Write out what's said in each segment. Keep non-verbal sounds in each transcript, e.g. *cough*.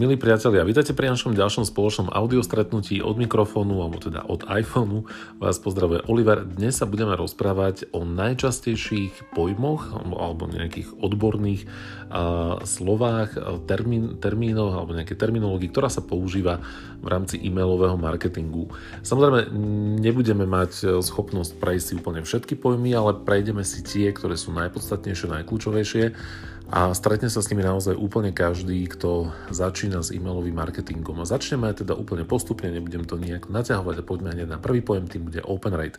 Milí priatelia, vítajte pri našom ďalšom spoločnom audio stretnutí od mikrofónu, alebo teda od iPhoneu. Vás pozdravuje Oliver. Dnes sa budeme rozprávať o najčastejších pojmoch alebo nejakých odborných uh, slovách, termín, termínoch alebo nejaké terminológii, ktorá sa používa v rámci e-mailového marketingu. Samozrejme, nebudeme mať schopnosť prejsť si úplne všetky pojmy, ale prejdeme si tie, ktoré sú najpodstatnejšie, najkľúčovejšie a stretne sa s nimi naozaj úplne každý, kto začína s e-mailovým marketingom. A začneme teda úplne postupne, nebudem to nejak naťahovať a poďme hneď na prvý pojem, tým bude Open Rate.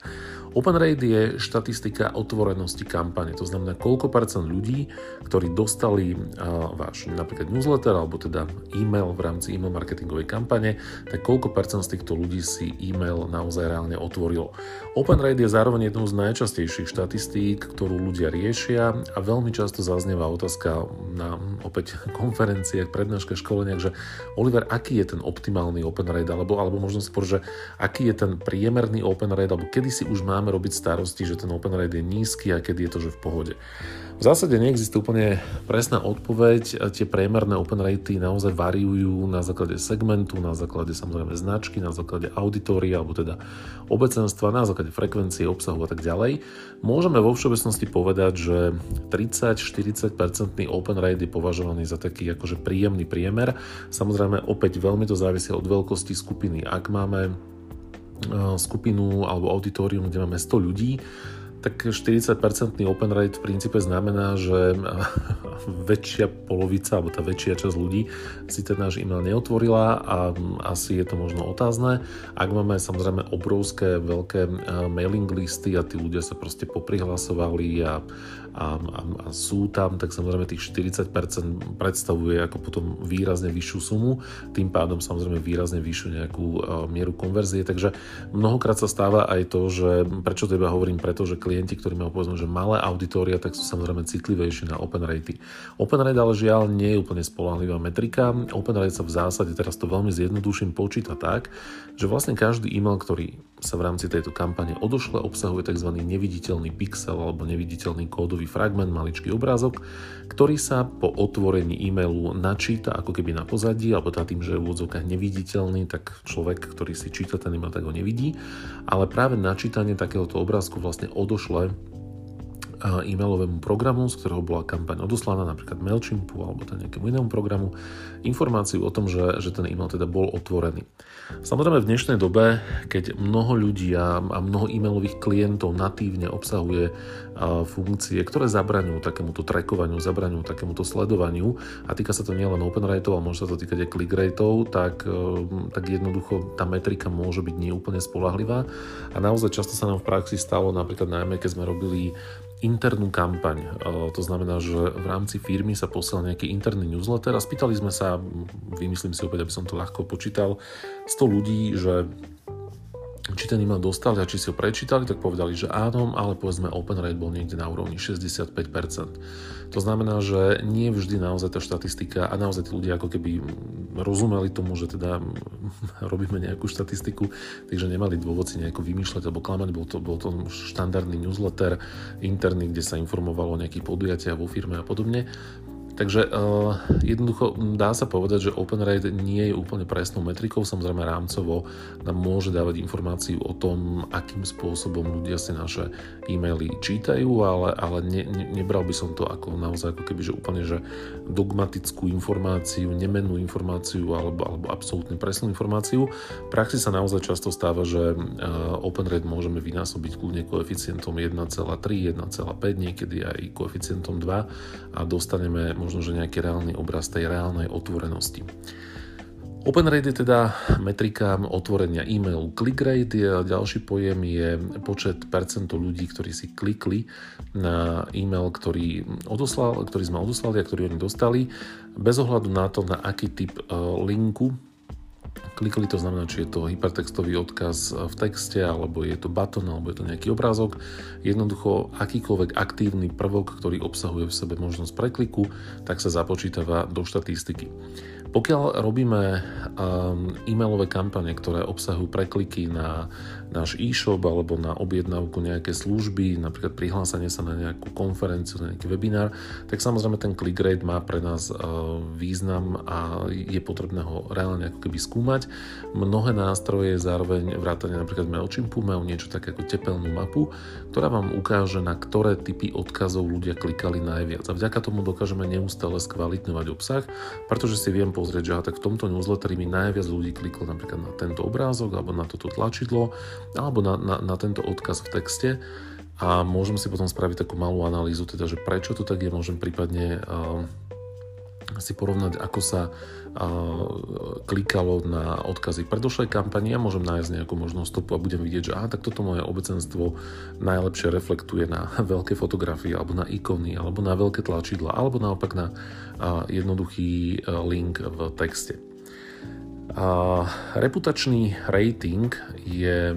Open Rate je štatistika otvorenosti kampane, to znamená koľko percent ľudí, ktorí dostali uh, váš napríklad newsletter alebo teda e-mail v rámci e-mail marketingovej kampane, tak koľko percent z týchto ľudí si e-mail naozaj reálne otvorilo. Open Rate je zároveň jednou z najčastejších štatistík, ktorú ľudia riešia a veľmi často zaznieva otázka, otázka na opäť *laughs* konferenciách, prednáškach, školeniach, že Oliver, aký je ten optimálny open rate, alebo, alebo možno skôr, že aký je ten priemerný open rate, alebo kedy si už máme robiť starosti, že ten open rate je nízky a kedy je to, že v pohode. V zásade neexistuje úplne presná odpoveď. Tie priemerné open ratey naozaj variujú na základe segmentu, na základe samozrejme značky, na základe auditoria alebo teda obecenstva, na základe frekvencie, obsahu a tak ďalej. Môžeme vo všeobecnosti povedať, že 30-40% open rate je považovaný za taký akože príjemný priemer. Samozrejme opäť veľmi to závisí od veľkosti skupiny. Ak máme eh, skupinu alebo auditorium, kde máme 100 ľudí, tak 40% open rate v princípe znamená, že *laughs* väčšia polovica, alebo tá väčšia časť ľudí si ten náš e-mail neotvorila a asi je to možno otázne. Ak máme samozrejme obrovské, veľké e, mailing listy a tí ľudia sa proste poprihlasovali a, a, a, a sú tam, tak samozrejme tých 40% predstavuje ako potom výrazne vyššiu sumu, tým pádom samozrejme výrazne vyššiu nejakú e, mieru konverzie, takže mnohokrát sa stáva aj to, že prečo to iba hovorím, pretože klienti, ktorí majú povedzme, že malé auditória, tak sú samozrejme citlivejší na open rate. Open rate ale žiaľ nie je úplne spolahlivá metrika. Open rate sa v zásade, teraz to veľmi zjednoduším, počíta tak, že vlastne každý e-mail, ktorý sa v rámci tejto kampane odošle, obsahuje tzv. neviditeľný pixel alebo neviditeľný kódový fragment, maličký obrázok, ktorý sa po otvorení e-mailu načíta ako keby na pozadí, alebo teda tým, že je v úvodzovkách neviditeľný, tak človek, ktorý si číta ten e-mail, tak ho nevidí. Ale práve načítanie takéhoto obrázku vlastne odošle e-mailovému programu, z ktorého bola kampaň odoslaná, napríklad MailChimpu alebo teda nejakému inému programu, informáciu o tom, že, že ten e-mail teda bol otvorený. Samozrejme v dnešnej dobe, keď mnoho ľudí a, a mnoho e-mailových klientov natívne obsahuje a, funkcie, ktoré zabraňujú takémuto trackovaniu, zabraňujú takémuto sledovaniu a týka sa to nielen open rateov, ale môže sa to týkať aj click rateov, tak, e, tak jednoducho tá metrika môže byť neúplne spolahlivá a naozaj často sa nám v praxi stalo, napríklad najmä keď sme robili internú kampaň. E, to znamená, že v rámci firmy sa posiel nejaký interný newsletter a spýtali sme sa, vymyslím si opäť, aby som to ľahko počítal, 100 ľudí, že či ten e-mail dostali a či si ho prečítali, tak povedali, že áno, ale povedzme open rate bol niekde na úrovni 65%. To znamená, že nie vždy naozaj tá štatistika a naozaj tí ľudia ako keby rozumeli tomu, že teda *laughs* robíme nejakú štatistiku, takže nemali dôvod si nejako vymýšľať alebo klamať, bol to, bol to štandardný newsletter interný, kde sa informovalo o nejakých podujatiach vo firme a podobne. Takže uh, jednoducho dá sa povedať, že open rate nie je úplne presnou metrikou, samozrejme rámcovo nám môže dávať informáciu o tom, akým spôsobom ľudia si naše e-maily čítajú, ale, ale ne, ne, nebral by som to ako naozaj ako keby, že úplne že dogmatickú informáciu, nemennú informáciu alebo, alebo absolútne presnú informáciu. V praxi sa naozaj často stáva, že uh, open rate môžeme vynásobiť kľudne koeficientom 1,3, 1,5, niekedy aj koeficientom 2 a dostaneme možno, že nejaký reálny obraz tej reálnej otvorenosti. Open rate je teda metrika otvorenia e-mailu. Click rate je ďalší pojem, je počet percento ľudí, ktorí si klikli na e-mail, ktorý, odoslal, ktorý sme odoslali a ktorý oni dostali, bez ohľadu na to, na aký typ e, linku klikli, to znamená, či je to hypertextový odkaz v texte, alebo je to button, alebo je to nejaký obrázok. Jednoducho akýkoľvek aktívny prvok, ktorý obsahuje v sebe možnosť prekliku, tak sa započítava do štatistiky. Pokiaľ robíme um, e-mailové kampane, ktoré obsahujú prekliky na náš e-shop alebo na objednávku nejaké služby, napríklad prihlásenie sa na nejakú konferenciu, na nejaký webinár, tak samozrejme ten click rate má pre nás uh, význam a je potrebné ho reálne ako keby skúmať. Mnohé nástroje zároveň vrátane napríklad MailChimpu majú niečo také ako tepelnú mapu, ktorá vám ukáže, na ktoré typy odkazov ľudia klikali najviac. A vďaka tomu dokážeme neustále skvalitňovať obsah, pretože si viem pozrieť, že tak v tomto newsletteri mi najviac ľudí kliklo napríklad na tento obrázok alebo na toto tlačidlo alebo na, na, na tento odkaz v texte. A môžem si potom spraviť takú malú analýzu, teda, že prečo to tak je, môžem prípadne uh, si porovnať, ako sa uh, klikalo na odkazy predošlej kampani. A môžem nájsť nejakú možnosť stopu a budem vidieť, že aha, tak toto moje obecenstvo najlepšie reflektuje na *laughs* veľké fotografie alebo na ikony alebo na veľké tlačidla alebo naopak na uh, jednoduchý uh, link v texte. A reputačný rating je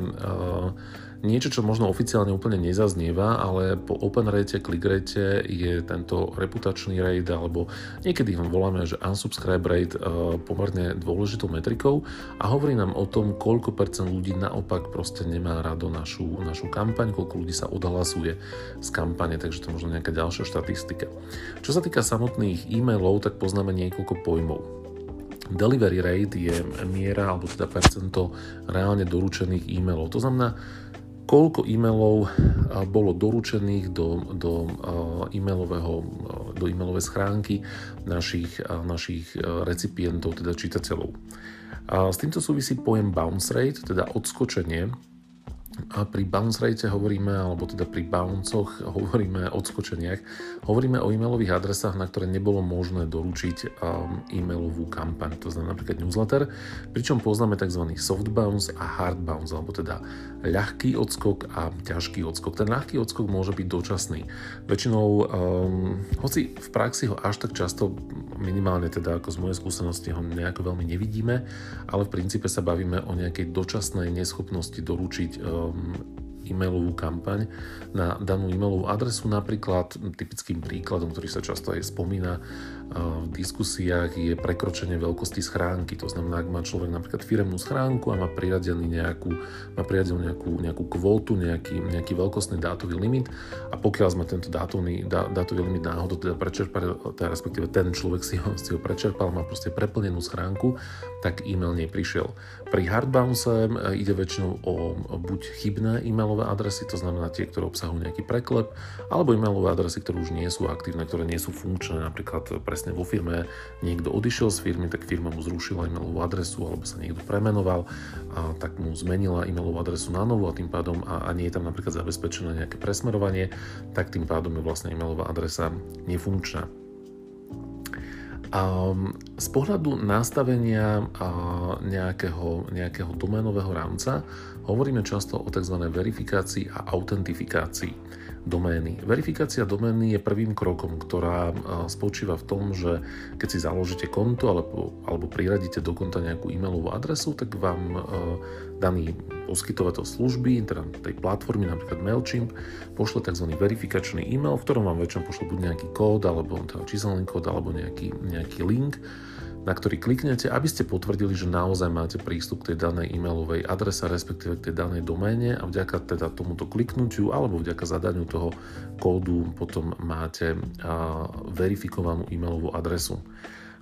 niečo, čo možno oficiálne úplne nezaznieva, ale po open rate, click rate je tento reputačný rate, alebo niekedy ho voláme, že unsubscribe rate pomerne dôležitou metrikou a hovorí nám o tom, koľko percent ľudí naopak proste nemá rado našu, našu kampaň, koľko ľudí sa odhlasuje z kampane, takže to možno nejaká ďalšia štatistika. Čo sa týka samotných e-mailov, tak poznáme niekoľko pojmov. Delivery rate je miera, alebo teda percento reálne doručených e-mailov. To znamená, koľko e-mailov bolo doručených do, do, e-mailového, do e-mailovej schránky našich, našich recipientov, teda čitateľov. A s týmto súvisí pojem bounce rate, teda odskočenie a pri bounce rate hovoríme, alebo teda pri bouncoch hovoríme o odskočeniach, hovoríme o e-mailových adresách, na ktoré nebolo možné doručiť um, e-mailovú kampaň, to znamená napríklad newsletter, pričom poznáme tzv. soft bounce a hard bounce, alebo teda ľahký odskok a ťažký odskok. Ten ľahký odskok môže byť dočasný. Väčšinou, um, hoci v praxi ho až tak často, minimálne teda ako z mojej skúsenosti, ho nejako veľmi nevidíme, ale v princípe sa bavíme o nejakej dočasnej neschopnosti doručiť um, e-mailovú kampaň na danú e-mailovú adresu. Napríklad typickým príkladom, ktorý sa často aj spomína v diskusiách, je prekročenie veľkosti schránky. To znamená, ak má človek napríklad firemnú schránku a má priradený nejakú, má priradenú nejakú, nejakú kvótu, nejaký, nejaký veľkostný dátový limit a pokiaľ sme tento dátový, dá, dátový limit náhodou teda prečerpali, teda respektíve ten človek si ho, si ho prečerpal, má proste preplnenú schránku, tak e-mail neprišiel. Pri hardbounce ide väčšinou o buď chybné e-mailové adresy, to znamená tie, ktoré obsahujú nejaký preklep, alebo e-mailové adresy, ktoré už nie sú aktívne, ktoré nie sú funkčné. Napríklad presne vo firme niekto odišiel z firmy, tak firma mu zrušila e-mailovú adresu, alebo sa niekto premenoval, a tak mu zmenila e-mailovú adresu na novú a tým pádom a, a nie je tam napríklad zabezpečené nejaké presmerovanie, tak tým pádom je vlastne e-mailová adresa nefunkčná. Um, z pohľadu nastavenia nejakého, nejakého doménového rámca hovoríme často o tzv. verifikácii a autentifikácii domény. Verifikácia domény je prvým krokom, ktorá spočíva v tom, že keď si založíte konto alebo, alebo priradíte do konta nejakú e-mailovú adresu, tak vám daný poskytovateľ služby, teda tej platformy, napríklad MailChimp, pošle tzv. verifikačný e-mail, v ktorom vám väčšinou pošle buď nejaký kód, alebo teda číselný kód, alebo nejaký, nejaký link, na ktorý kliknete, aby ste potvrdili, že naozaj máte prístup k tej danej e-mailovej adrese, respektíve k tej danej doméne a vďaka teda tomuto kliknutiu alebo vďaka zadaniu toho kódu potom máte verifikovanú e-mailovú adresu.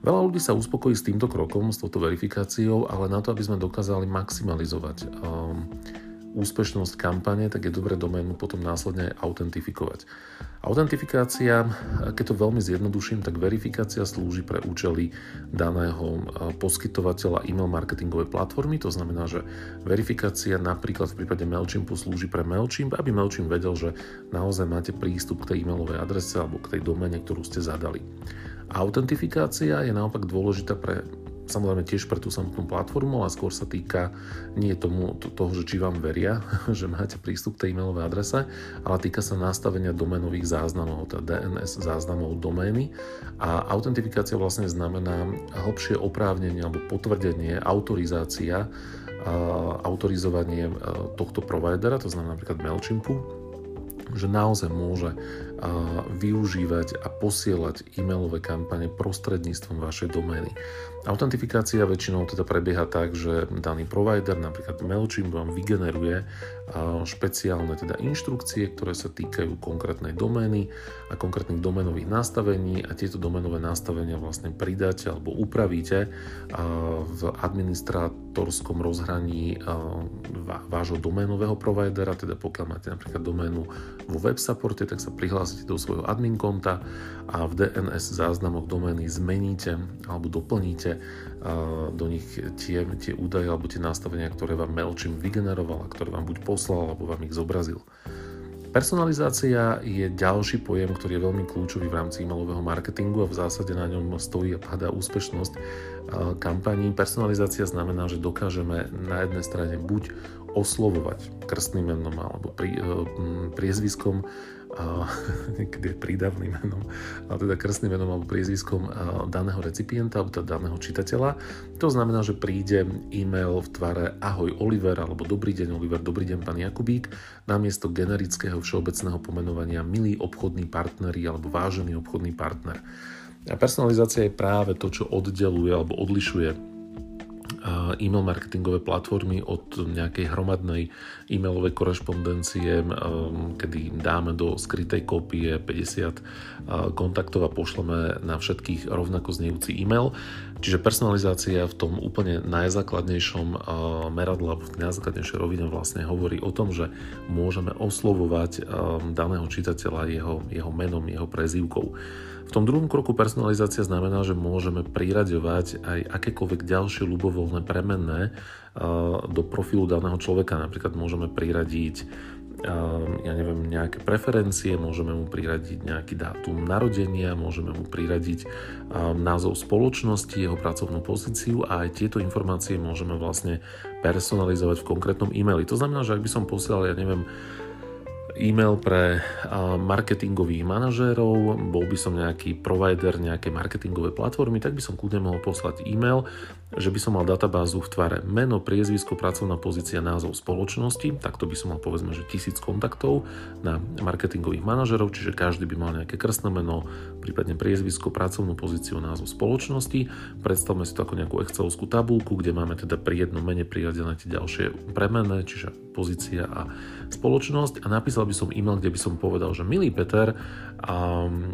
Veľa ľudí sa uspokojí s týmto krokom, s touto verifikáciou, ale na to, aby sme dokázali maximalizovať um, úspešnosť kampane, tak je dobré doménu potom následne aj autentifikovať. Autentifikácia, keď to veľmi zjednoduším, tak verifikácia slúži pre účely daného uh, poskytovateľa e-mail marketingovej platformy. To znamená, že verifikácia napríklad v prípade MailChimpu slúži pre MailChimp, aby MailChimp vedel, že naozaj máte prístup k tej e-mailovej adrese alebo k tej domene, ktorú ste zadali. Autentifikácia je naopak dôležitá pre samozrejme tiež pre tú samotnú platformu, ale skôr sa týka nie tomu, to, toho, že či vám veria, *laughs* že máte prístup k tej e-mailovej adrese, ale týka sa nastavenia domenových záznamov, teda DNS záznamov domény. A autentifikácia vlastne znamená hlbšie oprávnenie alebo potvrdenie, autorizácia, autorizovanie tohto providera, to znamená napríklad MailChimpu, že naozaj môže využívať a posielať e-mailové kampane prostredníctvom vašej domény. Autentifikácia väčšinou teda prebieha tak, že daný provider, napríklad MailChimp, vám vygeneruje špeciálne teda inštrukcie, ktoré sa týkajú konkrétnej domény a konkrétnych domenových nastavení a tieto domenové nastavenia vlastne pridáte alebo upravíte v administrátorskom rozhraní vášho doménového providera, teda pokiaľ máte napríklad doménu vo web supporte, tak sa prihlásite do svojho admin konta a v DNS záznamoch domény zmeníte alebo doplníte do nich tie, tie údaje alebo tie nastavenia, ktoré vám MailChimp vygeneroval a ktoré vám buď poslal alebo vám ich zobrazil. Personalizácia je ďalší pojem, ktorý je veľmi kľúčový v rámci e-mailového marketingu a v zásade na ňom stojí a padá úspešnosť kampaní. Personalizácia znamená, že dokážeme na jednej strane buď oslovovať krstným menom alebo pri, priezviskom *laughs* niekedy je prídavným menom, ale teda krstným menom alebo priezviskom daného recipienta alebo teda daného čitateľa. To znamená, že príde e-mail v tvare Ahoj Oliver alebo Dobrý deň Oliver, Dobrý deň pán Jakubík namiesto generického všeobecného pomenovania milý obchodný partneri alebo vážený obchodný partner. A personalizácia je práve to, čo oddeluje alebo odlišuje e-mail marketingové platformy od nejakej hromadnej e-mailovej korešpondencie, kedy dáme do skrytej kópie 50 kontaktov a pošleme na všetkých rovnako znejúci e-mail. Čiže personalizácia v tom úplne najzákladnejšom meradle alebo v najzákladnejšej rovine vlastne hovorí o tom, že môžeme oslovovať daného čitateľa jeho, jeho menom, jeho prezývkou. V tom druhom kroku personalizácia znamená, že môžeme priraďovať aj akékoľvek ďalšie ľubovoľné premenné do profilu daného človeka. Napríklad môžeme priradiť ja neviem, nejaké preferencie, môžeme mu priradiť nejaký dátum narodenia, môžeme mu priradiť názov spoločnosti, jeho pracovnú pozíciu a aj tieto informácie môžeme vlastne personalizovať v konkrétnom e-maili. To znamená, že ak by som posielal, ja neviem, e-mail pre marketingových manažérov, bol by som nejaký provider nejakej marketingovej platformy, tak by som kľudne mohol poslať e-mail, že by som mal databázu v tvare meno, priezvisko, pracovná pozícia, názov spoločnosti, takto by som mal povedzme, že tisíc kontaktov na marketingových manažerov, čiže každý by mal nejaké krstné meno, prípadne priezvisko, pracovnú pozíciu, názov spoločnosti. Predstavme si to ako nejakú excelovskú tabulku, kde máme teda pri jednom mene priradené tie ďalšie premenné, čiže pozícia a spoločnosť a napísal by som e-mail, kde by som povedal, že milý Peter, um,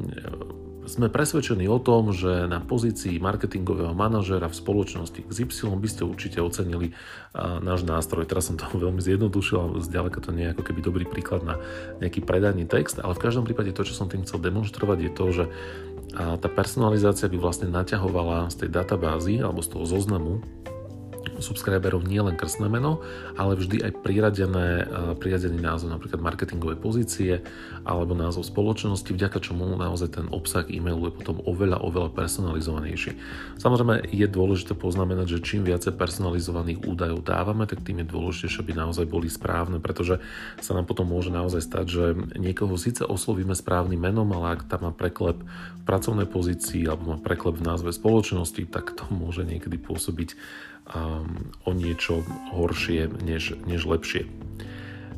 sme presvedčení o tom, že na pozícii marketingového manažera v spoločnosti XY by ste určite ocenili náš nástroj. Teraz som to *laughs* veľmi zjednodušil, ale zďaleka to nie je ako keby dobrý príklad na nejaký predajný text, ale v každom prípade to, čo som tým chcel demonstrovať, je to, že tá personalizácia by vlastne naťahovala z tej databázy alebo z toho zoznamu subscriberov nie len krstné meno, ale vždy aj priradené, priradený názov napríklad marketingové pozície alebo názov spoločnosti, vďaka čomu naozaj ten obsah e-mailu je potom oveľa, oveľa personalizovanejší. Samozrejme je dôležité poznamenať, že čím viacej personalizovaných údajov dávame, tak tým je dôležitejšie, aby naozaj boli správne, pretože sa nám potom môže naozaj stať, že niekoho síce oslovíme správnym menom, ale ak tam má preklep v pracovnej pozícii alebo má preklep v názve spoločnosti, tak to môže niekedy pôsobiť o niečo horšie než, než lepšie.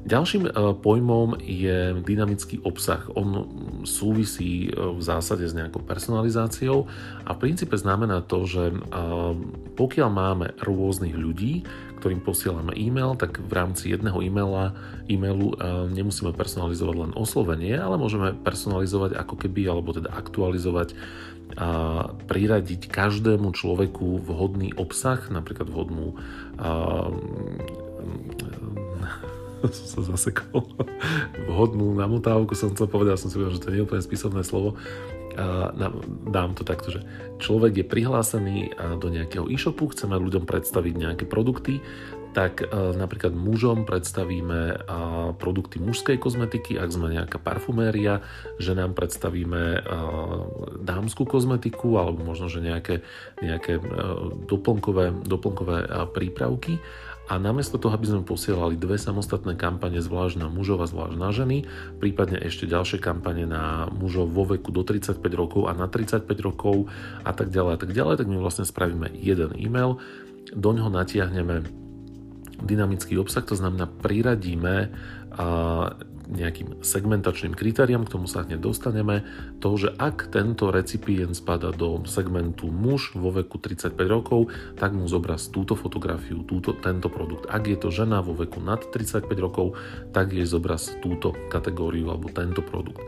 Ďalším uh, pojmom je dynamický obsah. On súvisí uh, v zásade s nejakou personalizáciou a v princípe znamená to, že uh, pokiaľ máme rôznych ľudí, ktorým posielame e-mail, tak v rámci jedného e-maila, e-mailu nemusíme personalizovať len oslovenie, ale môžeme personalizovať ako keby, alebo teda aktualizovať priradiť každému človeku vhodný obsah, napríklad vhodnú a, *laughs* som sa zasekol, *laughs* vhodnú namotávku som chcel povedať, som si povedal, že to nie je úplne spisovné slovo, dám to takto, že človek je prihlásený do nejakého e-shopu, chceme ľuďom predstaviť nejaké produkty, tak e, napríklad mužom predstavíme e, produkty mužskej kozmetiky, ak sme nejaká parfuméria, že nám predstavíme e, dámskú kozmetiku alebo možno, že nejaké, nejaké doplnkové, doplnkové prípravky. A namiesto toho, aby sme posielali dve samostatné kampane zvlášť na mužov a zvlášť na ženy, prípadne ešte ďalšie kampane na mužov vo veku do 35 rokov a na 35 rokov a tak ďalej a tak ďalej, tak my vlastne spravíme jeden e-mail, do ňoho natiahneme dynamický obsah, to znamená priradíme nejakým segmentačným kritériám, k tomu sa hneď dostaneme, to, že ak tento recipient spada do segmentu muž vo veku 35 rokov, tak mu zobraz túto fotografiu, túto, tento produkt. Ak je to žena vo veku nad 35 rokov, tak jej zobraz túto kategóriu alebo tento produkt.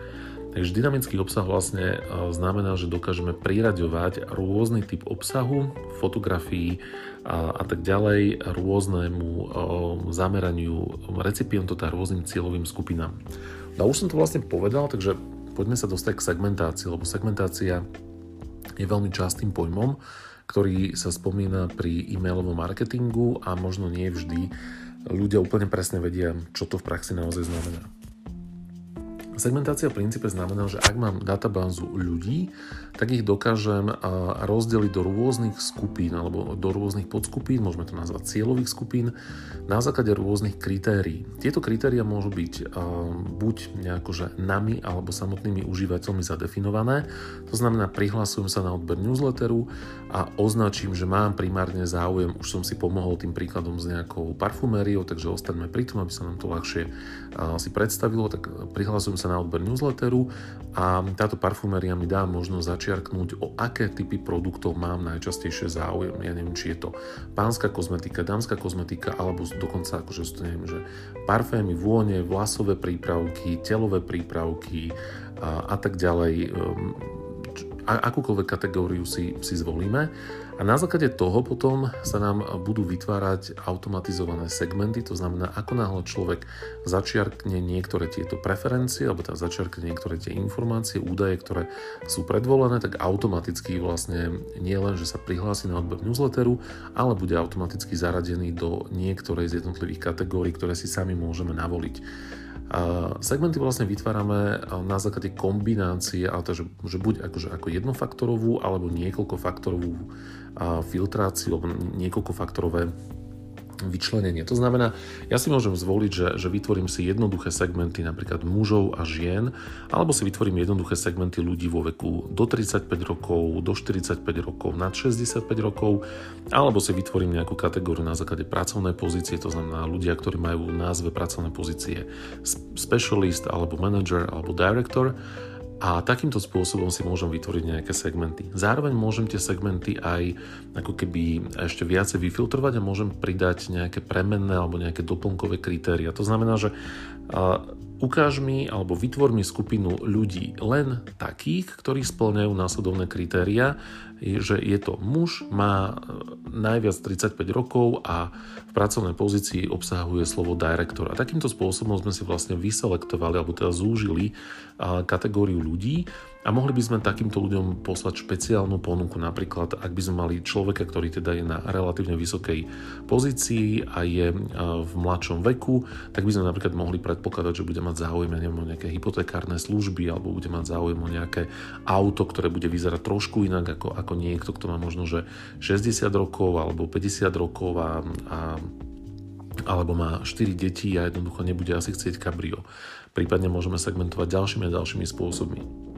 Takže dynamický obsah vlastne znamená, že dokážeme priraďovať rôzny typ obsahu, fotografií a, tak ďalej rôznemu zameraniu recipientov a rôznym cieľovým skupinám. No už som to vlastne povedal, takže poďme sa dostať k segmentácii, lebo segmentácia je veľmi častým pojmom, ktorý sa spomína pri e-mailovom marketingu a možno nie vždy ľudia úplne presne vedia, čo to v praxi naozaj znamená. Segmentácia v princípe znamená, že ak mám databázu ľudí, tak ich dokážem rozdeliť do rôznych skupín alebo do rôznych podskupín, môžeme to nazvať cieľových skupín, na základe rôznych kritérií. Tieto kritéria môžu byť buď nejakože nami alebo samotnými užívateľmi zadefinované, to znamená prihlasujem sa na odber newsletteru a označím, že mám primárne záujem, už som si pomohol tým príkladom s nejakou parfumériou, takže ostaňme pri tom, aby sa nám to ľahšie si predstavilo, tak prihlasujem sa na odber newsletteru a táto parfuméria mi dá možnosť začiarknúť, o aké typy produktov mám najčastejšie záujem. Ja neviem, či je to pánska kozmetika, dámska kozmetika, alebo dokonca akože to neviem, že parfémy, vône, vlasové prípravky, telové prípravky a, a tak ďalej. Akúkoľvek kategóriu si, si zvolíme a na základe toho potom sa nám budú vytvárať automatizované segmenty, to znamená, ako náhle človek začiarkne niektoré tieto preferencie, alebo teda začiarkne niektoré tie informácie, údaje, ktoré sú predvolené, tak automaticky vlastne nie len, že sa prihlási na odber newsletteru, ale bude automaticky zaradený do niektorej z jednotlivých kategórií, ktoré si sami môžeme navoliť. Segmenty vlastne vytvárame na základe kombinácie, ale to, že, že buď akože ako jednofaktorovú alebo niekoľkofaktorovú filtráciu alebo niekoľkofaktorové vyčlenenie. To znamená, ja si môžem zvoliť, že, že vytvorím si jednoduché segmenty napríklad mužov a žien, alebo si vytvorím jednoduché segmenty ľudí vo veku do 35 rokov, do 45 rokov, nad 65 rokov, alebo si vytvorím nejakú kategóriu na základe pracovnej pozície, to znamená ľudia, ktorí majú názve pracovné pozície specialist, alebo manager, alebo director a takýmto spôsobom si môžem vytvoriť nejaké segmenty. Zároveň môžem tie segmenty aj ako keby ešte viacej vyfiltrovať a môžem pridať nejaké premenné alebo nejaké doplnkové kritéria. To znamená, že ukáž mi alebo vytvor mi skupinu ľudí len takých, ktorí splňajú následovné kritéria, že je to muž, má najviac 35 rokov a v pracovnej pozícii obsahuje slovo director. A takýmto spôsobom sme si vlastne vyselektovali alebo teda zúžili kategóriu ľudí a mohli by sme takýmto ľuďom poslať špeciálnu ponuku. Napríklad, ak by sme mali človeka, ktorý teda je na relatívne vysokej pozícii a je v mladšom veku, tak by sme napríklad mohli predpokladať, že bude mať záujem neviem, o nejaké hypotekárne služby alebo bude mať záujem o nejaké auto, ktoré bude vyzerať trošku inak ako, ako niekto, kto má možno že 60 rokov alebo 50 rokov a, a alebo má 4 deti a jednoducho nebude asi chcieť kabrio. Prípadne môžeme segmentovať ďalšími a ďalšími spôsobmi.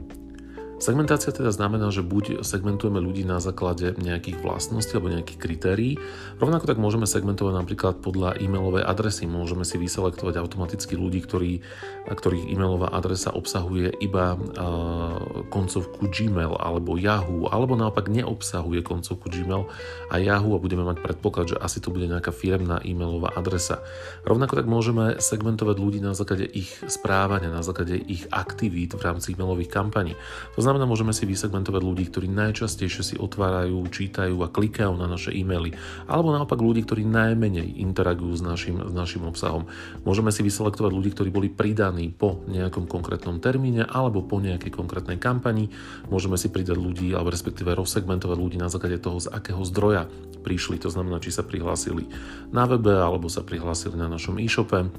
Segmentácia teda znamená, že buď segmentujeme ľudí na základe nejakých vlastností alebo nejakých kritérií, rovnako tak môžeme segmentovať napríklad podľa e-mailovej adresy. Môžeme si vyselektovať automaticky ľudí, ktorí, ktorých e-mailová adresa obsahuje iba uh, koncovku Gmail alebo Yahoo, alebo naopak neobsahuje koncovku Gmail a Yahoo a budeme mať predpoklad, že asi to bude nejaká firmná e-mailová adresa. Rovnako tak môžeme segmentovať ľudí na základe ich správania, na základe ich aktivít v rámci e-mailových kampaní. To znamená, môžeme si vysegmentovať ľudí, ktorí najčastejšie si otvárajú, čítajú a klikajú na naše e-maily, alebo naopak ľudí, ktorí najmenej interagujú s našim, s našim obsahom. Môžeme si vyselektovať ľudí, ktorí boli pridaní po nejakom konkrétnom termíne alebo po nejakej konkrétnej kampani. Môžeme si pridať ľudí, alebo respektíve rozsegmentovať ľudí na základe toho, z akého zdroja prišli. To znamená, či sa prihlásili na webe alebo sa prihlásili na našom e-shope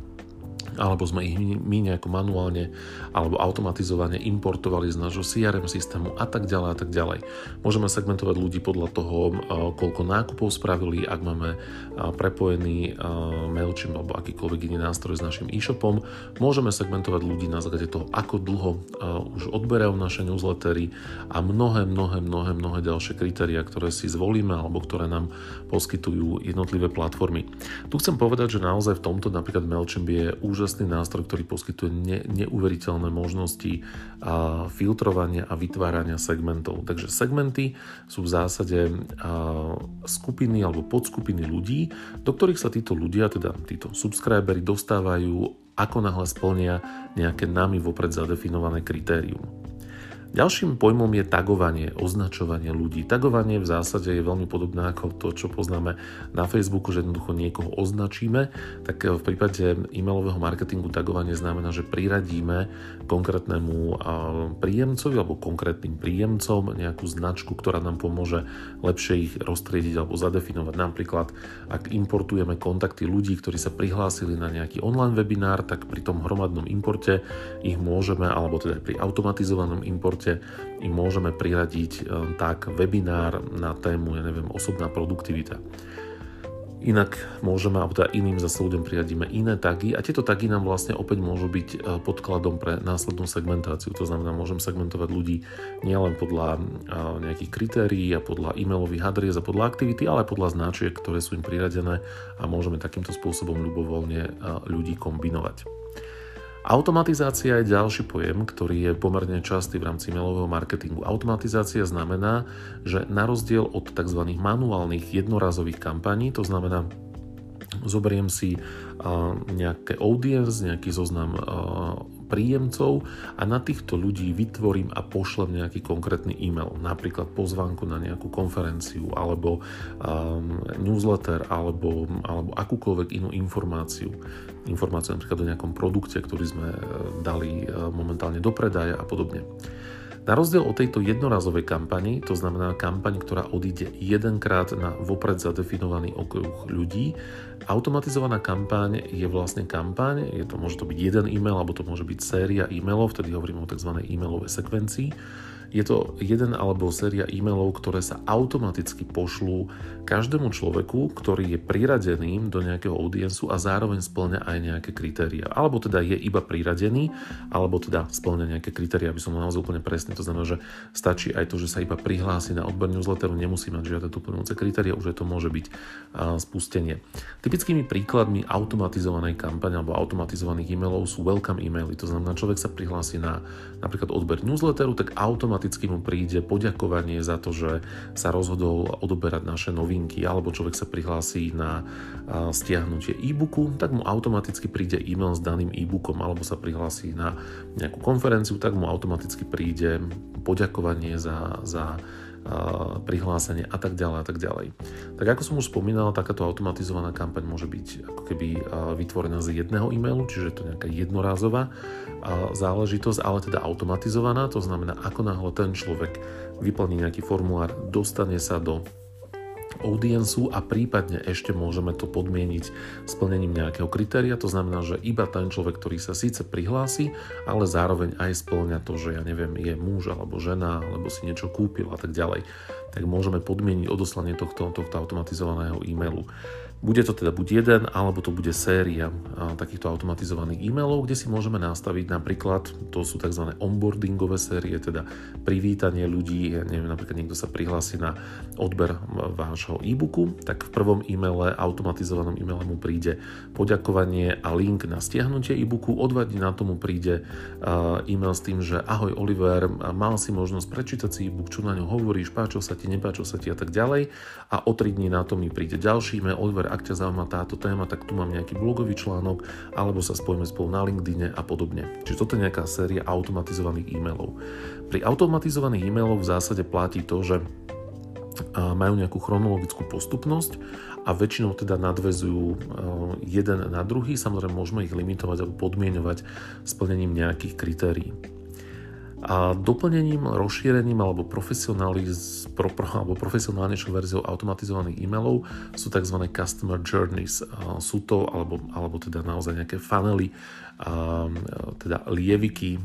alebo sme ich my nejako manuálne alebo automatizovane importovali z nášho CRM systému a tak ďalej a tak ďalej. Môžeme segmentovať ľudí podľa toho, koľko nákupov spravili, ak máme prepojený MailChimp alebo akýkoľvek iný nástroj s našim e-shopom. Môžeme segmentovať ľudí na základe toho, ako dlho už odberajú naše newslettery a mnohé, mnohé, mnohé, mnohé ďalšie kritéria, ktoré si zvolíme alebo ktoré nám poskytujú jednotlivé platformy. Tu chcem povedať, že naozaj v tomto napríklad MailChimp je úžasný nástroj, ktorý poskytuje ne, neuveriteľné možnosti a, filtrovania a vytvárania segmentov. Takže segmenty sú v zásade skupiny alebo podskupiny ľudí, do ktorých sa títo ľudia, teda títo subscribery, dostávajú ako náhle splnia nejaké nami vopred zadefinované kritérium. Ďalším pojmom je tagovanie, označovanie ľudí. Tagovanie v zásade je veľmi podobné ako to, čo poznáme na Facebooku, že jednoducho niekoho označíme. Tak v prípade e-mailového marketingu tagovanie znamená, že priradíme konkrétnemu príjemcovi alebo konkrétnym príjemcom nejakú značku, ktorá nám pomôže lepšie ich roztriediť alebo zadefinovať. Napríklad, ak importujeme kontakty ľudí, ktorí sa prihlásili na nejaký online webinár, tak pri tom hromadnom importe ich môžeme, alebo teda pri automatizovanom importe podstate im môžeme priradiť e, tak webinár na tému, ja neviem, osobná produktivita. Inak môžeme, alebo teda iným zase ľuďom priradíme iné tagy a tieto tagy nám vlastne opäť môžu byť e, podkladom pre následnú segmentáciu. To znamená, môžem segmentovať ľudí nielen podľa e, nejakých kritérií a podľa e-mailových adries a podľa aktivity, ale aj podľa značiek, ktoré sú im priradené a môžeme takýmto spôsobom ľubovoľne ľudí kombinovať. Automatizácia je ďalší pojem, ktorý je pomerne častý v rámci mailového marketingu. Automatizácia znamená, že na rozdiel od tzv. manuálnych jednorazových kampaní, to znamená, zoberiem si nejaké audience, nejaký zoznam príjemcov a na týchto ľudí vytvorím a pošlem nejaký konkrétny e-mail, napríklad pozvánku na nejakú konferenciu alebo um, newsletter alebo, alebo akúkoľvek inú informáciu. Informáciu napríklad o nejakom produkte, ktorý sme e, dali e, momentálne do predaja a podobne. Na rozdiel od tejto jednorazovej kampani, to znamená kampaň, ktorá odíde jedenkrát na vopred zadefinovaný okruh ľudí, automatizovaná kampaň je vlastne kampaň, je to, môže to byť jeden e-mail, alebo to môže byť séria e-mailov, vtedy hovorím o tzv. e-mailovej sekvencii, je to jeden alebo séria e-mailov, ktoré sa automaticky pošlú každému človeku, ktorý je priradeným do nejakého audiencu a zároveň splňa aj nejaké kritéria. Alebo teda je iba priradený, alebo teda splňa nejaké kritéria, aby som naozaj úplne presný. To znamená, že stačí aj to, že sa iba prihlási na odber newsletteru, nemusí mať žiadne doplňujúce kritéria, už je to môže byť spustenie. Typickými príkladmi automatizovanej kampane alebo automatizovaných e-mailov sú welcome e-maily. To znamená, človek sa prihlási na napríklad odber newsletteru, tak automaticky mu príde poďakovanie za to, že sa rozhodol odoberať naše novinky, alebo človek sa prihlási na stiahnutie e-booku, tak mu automaticky príde e-mail s daným e-bookom, alebo sa prihlási na nejakú konferenciu, tak mu automaticky príde poďakovanie za, za prihlásenie a tak ďalej a tak ďalej. Tak ako som už spomínal, takáto automatizovaná kampaň môže byť ako keby vytvorená z jedného e-mailu, čiže je to nejaká jednorázová záležitosť, ale teda automatizovaná, to znamená, ako náhle ten človek vyplní nejaký formulár, dostane sa do audiencu a prípadne ešte môžeme to podmieniť splnením nejakého kritéria. To znamená, že iba ten človek, ktorý sa síce prihlási, ale zároveň aj splňa to, že ja neviem, je muž alebo žena, alebo si niečo kúpil a tak ďalej, tak môžeme podmieniť odoslanie tohto, tohto automatizovaného e-mailu. Bude to teda buď jeden, alebo to bude séria takýchto automatizovaných e-mailov, kde si môžeme nastaviť napríklad, to sú tzv. onboardingové série, teda privítanie ľudí, ja neviem, napríklad niekto sa prihlási na odber vášho e-booku, tak v prvom e-maile, automatizovanom e-maile mu príde poďakovanie a link na stiahnutie e-booku, o dva dní na tomu príde e-mail s tým, že ahoj Oliver, mal si možnosť prečítať si e-book, čo na ňo hovoríš, páčil sa ti, nepáčil sa ti a tak ďalej a o 3 dní na to mi príde ďalší e-mail, Oliver, super, ak ťa zaujíma táto téma, tak tu mám nejaký blogový článok, alebo sa spojíme spolu na LinkedIne a podobne. Čiže toto je nejaká séria automatizovaných e-mailov. Pri automatizovaných e-mailoch v zásade platí to, že majú nejakú chronologickú postupnosť a väčšinou teda nadvezujú jeden na druhý. Samozrejme môžeme ich limitovať alebo podmienovať splnením nejakých kritérií. A doplnením, rozšírením alebo, pro, alebo profesionálnejšou verziou automatizovaných e-mailov sú tzv. customer journeys. Sú to, alebo, alebo teda naozaj nejaké funnely, a, teda lieviky, a,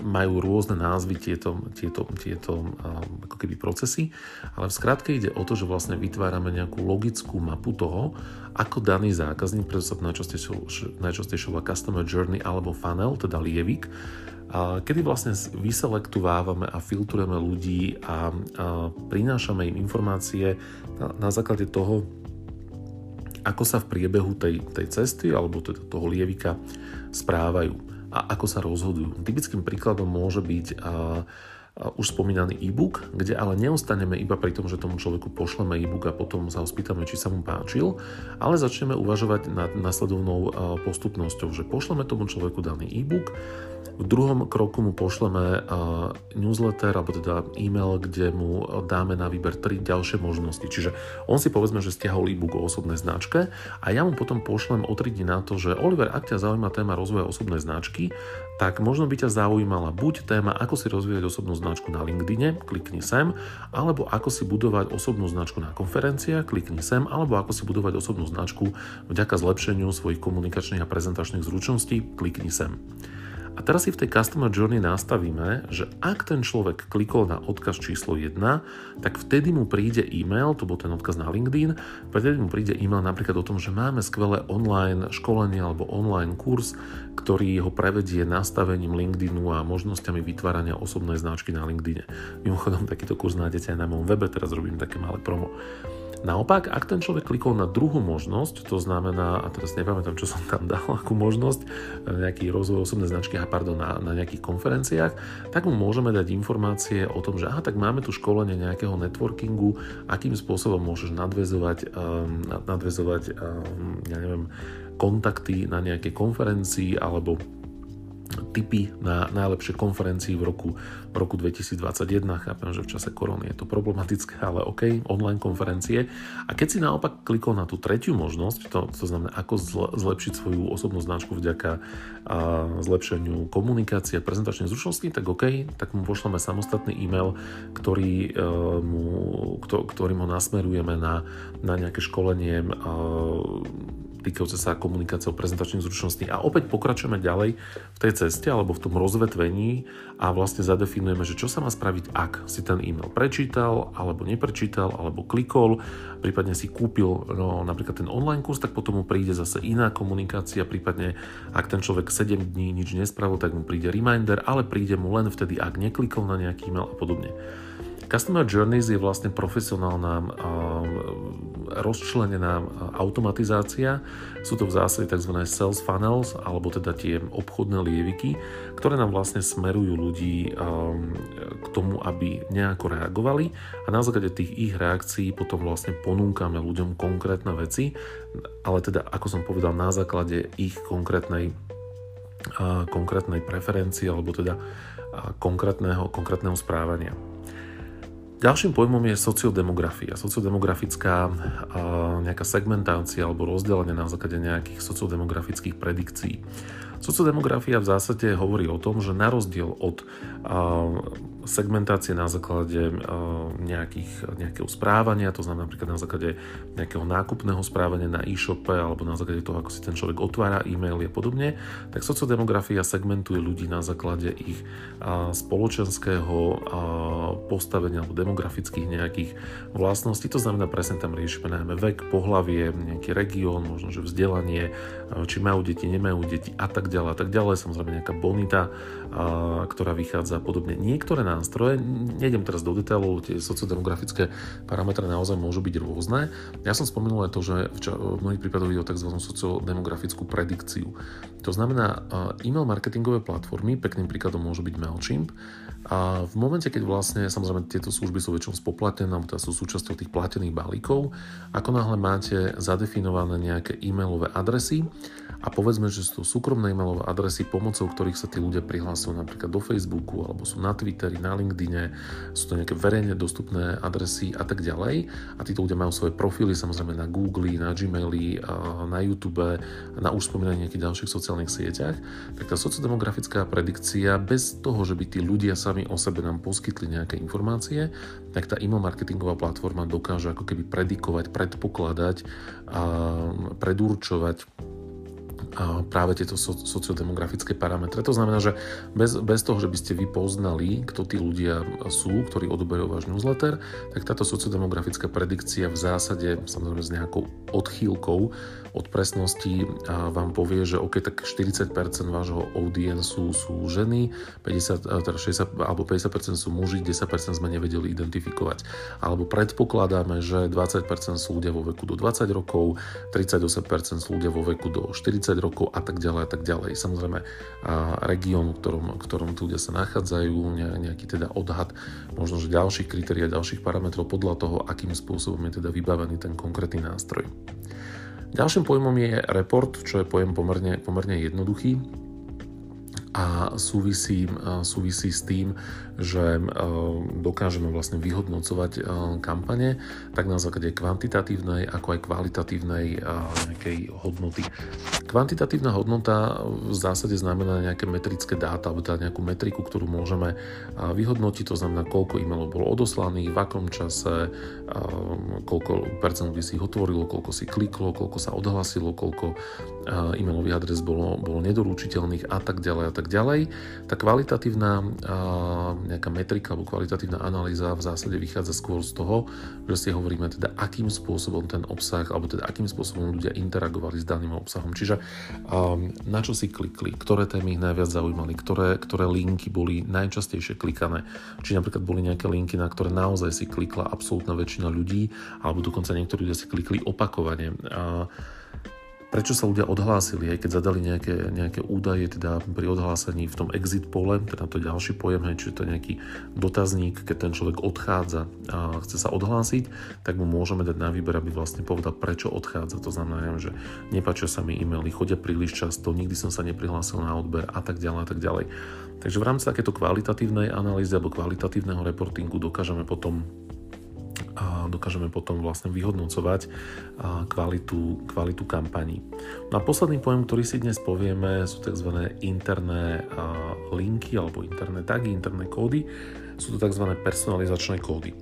majú rôzne názvy tieto, tieto, tieto a, ako keby procesy, ale v skratke ide o to, že vlastne vytvárame nejakú logickú mapu toho, ako daný zákazník, preto sa najčastejšie, customer journey alebo funnel, teda lievik, kedy vlastne vyselektovávame a filtrujeme ľudí a prinášame im informácie na, na základe toho, ako sa v priebehu tej, tej cesty alebo teda toho lievika správajú a ako sa rozhodujú. Typickým príkladom môže byť a, už spomínaný e-book, kde ale neostaneme iba pri tom, že tomu človeku pošleme e-book a potom sa ho spýtame, či sa mu páčil, ale začneme uvažovať nad nasledovnou postupnosťou, že pošleme tomu človeku daný e-book, v druhom kroku mu pošleme newsletter, alebo teda e-mail, kde mu dáme na výber tri ďalšie možnosti. Čiže on si povedzme, že stiahol e-book o osobnej značke a ja mu potom pošlem o 3 dní na to, že Oliver, ak ťa zaujíma téma rozvoja osobnej značky, tak možno by ťa zaujímala buď téma, ako si rozvíjať osobnú značku na LinkedIne, klikni sem, alebo ako si budovať osobnú značku na konferenciách, klikni sem, alebo ako si budovať osobnú značku vďaka zlepšeniu svojich komunikačných a prezentačných zručností, klikni sem. A teraz si v tej Customer Journey nastavíme, že ak ten človek klikol na odkaz číslo 1, tak vtedy mu príde e-mail, to bol ten odkaz na LinkedIn, vtedy mu príde e-mail napríklad o tom, že máme skvelé online školenie alebo online kurz, ktorý ho prevedie nastavením LinkedInu a možnosťami vytvárania osobnej značky na LinkedIne. Mimochodom, takýto kurz nájdete aj na mojom webe, teraz robím také malé promo. Naopak, ak ten človek klikol na druhú možnosť, to znamená, a teraz nepamätám, čo som tam dal, *laughs* akú možnosť, nejaký rozvoj osobnej značky, a pardon, na, na nejakých konferenciách, tak mu môžeme dať informácie o tom, že aha, tak máme tu školenie nejakého networkingu, akým spôsobom môžeš nadvezovať, um, nadvezovať um, ja neviem, kontakty na nejakej konferencii alebo tipy na najlepšie konferencii v roku, v roku 2021. Chápem, že v čase korony je to problematické, ale OK, online konferencie. A keď si naopak klikol na tú tretiu možnosť, to, to znamená, ako zlepšiť svoju osobnú značku vďaka a, zlepšeniu komunikácie a prezentačnej zručnosti, tak OK, tak mu pošleme samostatný e-mail, ktorý, e, mu, ktorým ho nasmerujeme na, na nejaké školenie týkajúce sa komunikácie o prezentačných zručností. A opäť pokračujeme ďalej v tej ceste alebo v tom rozvetvení a vlastne zadefinujeme, že čo sa má spraviť, ak si ten e-mail prečítal, alebo neprečítal, alebo klikol, prípadne si kúpil no, napríklad ten online kurz, tak potom mu príde zase iná komunikácia, prípadne ak ten človek 7 dní nič nespravil, tak mu príde reminder, ale príde mu len vtedy, ak neklikol na nejaký e-mail a podobne. Customer Journeys je vlastne profesionálna rozčlenená automatizácia. Sú to v zásade tzv. sales funnels, alebo teda tie obchodné lieviky, ktoré nám vlastne smerujú ľudí k tomu, aby nejako reagovali a na základe tých ich reakcií potom vlastne ponúkame ľuďom konkrétne veci, ale teda, ako som povedal, na základe ich konkrétnej konkrétnej preferencie alebo teda konkrétneho, konkrétneho správania. Ďalším pojmom je sociodemografia. Sociodemografická nejaká segmentácia alebo rozdelenie na základe nejakých sociodemografických predikcií. Sociodemografia v zásade hovorí o tom, že na rozdiel od segmentácie na základe nejakých, nejakého správania, to znamená napríklad na základe nejakého nákupného správania na e-shope alebo na základe toho, ako si ten človek otvára e-maily a podobne, tak sociodemografia segmentuje ľudí na základe ich spoločenského postavenia alebo demografických nejakých vlastností. To znamená presne tam riešime najmä vek, pohlavie, nejaký región, možno že vzdelanie, či majú deti, nemajú deti a tak ďalej a tak ďalej. Samozrejme nejaká bonita, ktorá vychádza podobne. Niektoré nástroje, nejdem teraz do detailov, tie sociodemografické parametre naozaj môžu byť rôzne. Ja som spomenul aj to, že v, ča- v mnohých prípadoch ide o tzv. sociodemografickú predikciu. To znamená, e-mail marketingové platformy, pekným príkladom môže byť MailChimp, a v momente, keď vlastne, samozrejme, tieto služby sú väčšinou spoplatnené, alebo teda sú súčasťou tých platených balíkov, ako náhle máte zadefinované nejaké e-mailové adresy a povedzme, že sú to súkromné e-mailové adresy, pomocou ktorých sa tí ľudia prihlásujú napríklad do Facebooku, alebo sú na Twitteri, na LinkedIne, sú to nejaké verejne dostupné adresy a tak ďalej. A títo ľudia majú svoje profily samozrejme na Google, na Gmaili, na YouTube, na už spomínaných nejakých ďalších sociálnych sieťach. Tak tá sociodemografická predikcia bez toho, že by tí ľudia sami o sebe nám poskytli nejaké informácie, tak tá email marketingová platforma dokáže ako keby predikovať, predpokladať, predurčovať práve tieto sociodemografické parametre. To znamená, že bez, bez toho, že by ste vy poznali, kto tí ľudia sú, ktorí odoberajú váš newsletter, tak táto sociodemografická predikcia v zásade, samozrejme s nejakou odchýlkou od presnosti, vám povie, že OK, tak 40% vášho audience sú, sú ženy, 50, teda 60, alebo 50% sú muži, 10% sme nevedeli identifikovať. Alebo predpokladáme, že 20% sú ľudia vo veku do 20 rokov, 38% sú ľudia vo veku do 40 rokov a tak ďalej a tak ďalej. Samozrejme región, v ktorom, v ktorom tí ľudia sa nachádzajú, nejaký teda odhad možno, že ďalších kritérií a ďalších parametrov podľa toho, akým spôsobom je teda vybavený ten konkrétny nástroj. Ďalším pojmom je report, čo je pojem pomerne, pomerne jednoduchý a súvisí, súvisí s tým, že dokážeme vlastne vyhodnocovať kampane tak na základe kvantitatívnej ako aj kvalitatívnej nejakej hodnoty. Kvantitatívna hodnota v zásade znamená nejaké metrické dáta, alebo teda nejakú metriku, ktorú môžeme vyhodnotiť, to znamená, koľko e-mailov bolo odoslaných, v akom čase, koľko percent ľudí si ich otvorilo, koľko si kliklo, koľko sa odhlasilo, koľko e-mailových adres bolo, bolo nedorúčiteľných a tak ďalej a tak ďalej. Tá kvalitatívna nejaká metrika alebo kvalitatívna analýza v zásade vychádza skôr z toho, že si hovoríme teda, akým spôsobom ten obsah, alebo teda akým spôsobom ľudia interagovali s daným obsahom. Čiže na čo si klikli, ktoré témy ich najviac zaujímali, ktoré, ktoré linky boli najčastejšie klikané. Či napríklad boli nejaké linky, na ktoré naozaj si klikla absolútna väčšina ľudí, alebo dokonca niektorí ľudia si klikli opakovane prečo sa ľudia odhlásili, aj keď zadali nejaké, nejaké údaje teda pri odhlásení v tom exit pole, teda to je ďalší pojem, hej, čiže to je nejaký dotazník, keď ten človek odchádza a chce sa odhlásiť, tak mu môžeme dať na výber, aby vlastne povedal, prečo odchádza. To znamená, že nepáčia sa mi e-maily, chodia príliš často, nikdy som sa neprihlásil na odber a tak ďalej a tak ďalej. Takže v rámci takéto kvalitatívnej analýzy alebo kvalitatívneho reportingu dokážeme potom a dokážeme potom vlastne vyhodnocovať kvalitu, kvalitu kampaní. No a posledný pojem, ktorý si dnes povieme, sú tzv. interné linky alebo interné tagy, interné kódy. Sú to tzv. personalizačné kódy.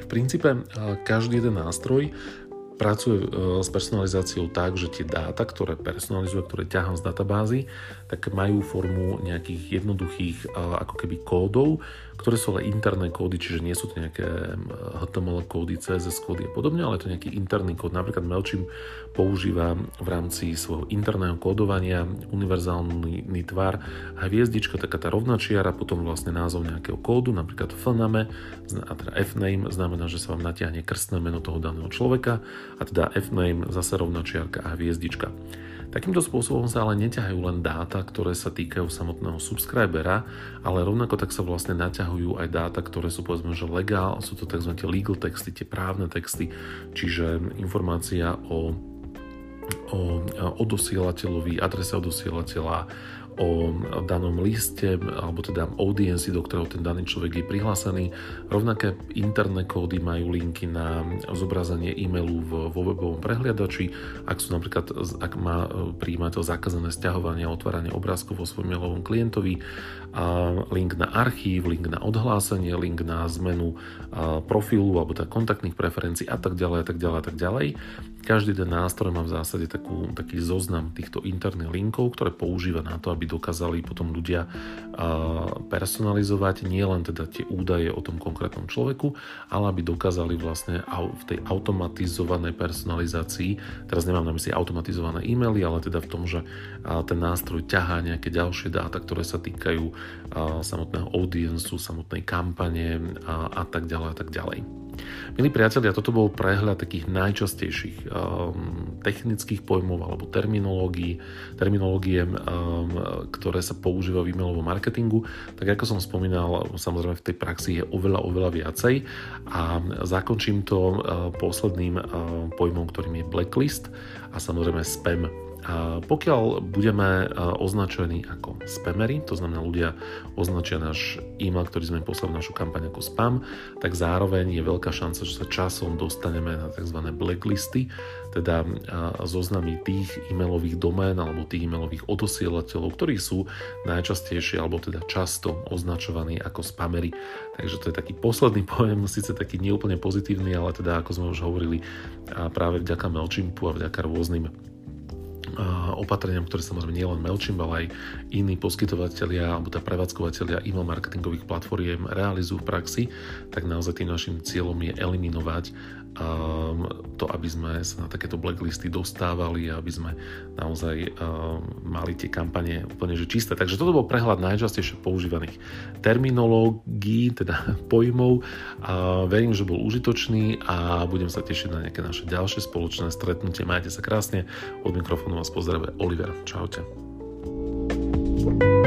V princípe každý jeden nástroj pracuje s personalizáciou tak, že tie dáta, ktoré personalizuje, ktoré ťahám z databázy, tak majú formu nejakých jednoduchých ako keby kódov, ktoré sú ale interné kódy, čiže nie sú to nejaké HTML kódy, CSS kódy a podobne, ale je to nejaký interný kód. Napríklad MailChimp používa v rámci svojho interného kódovania univerzálny tvar a hviezdička, taká tá rovná čiara, potom vlastne názov nejakého kódu, napríklad FNAME, a teda FNAME znamená, že sa vám natiahne krstné meno toho daného človeka a teda FNAME zase rovná čiarka a hviezdička. Takýmto spôsobom sa ale neťahajú len dáta, ktoré sa týkajú samotného subscribera, ale rovnako tak sa vlastne naťahujú aj dáta, ktoré sú povedzme, že legál, sú to tzv. legal texty, tie právne texty, čiže informácia o o odosielateľovi, adrese odosielateľa, o danom liste alebo teda audienci, do ktorého ten daný človek je prihlásený. Rovnaké interné kódy majú linky na zobrazenie e-mailu vo webovom prehliadači, ak sú napríklad, ak má príjimateľ zakázané stiahovanie a otváranie obrázkov vo svojom mailovom klientovi, a link na archív, link na odhlásenie, link na zmenu profilu alebo teda kontaktných preferencií a tak ďalej a tak ďalej a tak ďalej. Každý ten nástroj má v zásade takú, taký zoznam týchto interných linkov, ktoré používa na to, aby dokázali potom ľudia personalizovať nielen teda tie údaje o tom konkrétnom človeku, ale aby dokázali vlastne v tej automatizovanej personalizácii, teraz nemám na mysli automatizované e-maily, ale teda v tom, že ten nástroj ťahá nejaké ďalšie dáta, ktoré sa týkajú samotného audiencu, samotnej kampane a, a tak ďalej a tak ďalej. Milí priatelia, toto bol prehľad takých najčastejších um, technických pojmov alebo terminológií, terminológie, um, ktoré sa používajú v e-mailovom marketingu. Tak ako som spomínal, samozrejme v tej praxi je oveľa, oveľa viacej a zakončím to uh, posledným uh, pojmom, ktorým je blacklist a samozrejme spam pokiaľ budeme označení ako spamery, to znamená ľudia označia náš e-mail, ktorý sme poslali našu kampaň ako spam, tak zároveň je veľká šanca, že sa časom dostaneme na tzv. blacklisty, teda zoznamy tých e-mailových domén alebo tých e-mailových odosielateľov, ktorí sú najčastejšie alebo teda často označovaní ako spamery. Takže to je taký posledný *laughs* pojem, síce taký neúplne pozitívny, ale teda ako sme už hovorili práve vďaka MailChimpu a vďaka rôznym opatreniam, ktoré samozrejme nie len MailChimp, ale aj iní poskytovateľia alebo teda prevádzkovateľia e-mail marketingových platformiem realizujú v praxi, tak naozaj tým našim cieľom je eliminovať um, to, aby sme sa na takéto blacklisty dostávali a aby sme naozaj um, mali tie kampane úplne že čisté. Takže toto bol prehľad najčastejšie používaných terminológií, teda *laughs* pojmov. A verím, že bol užitočný a budem sa tešiť na nejaké naše ďalšie spoločné stretnutie. Majte sa krásne. Od mikrofónu vás pozdravuje Oliver. Čaute. thank you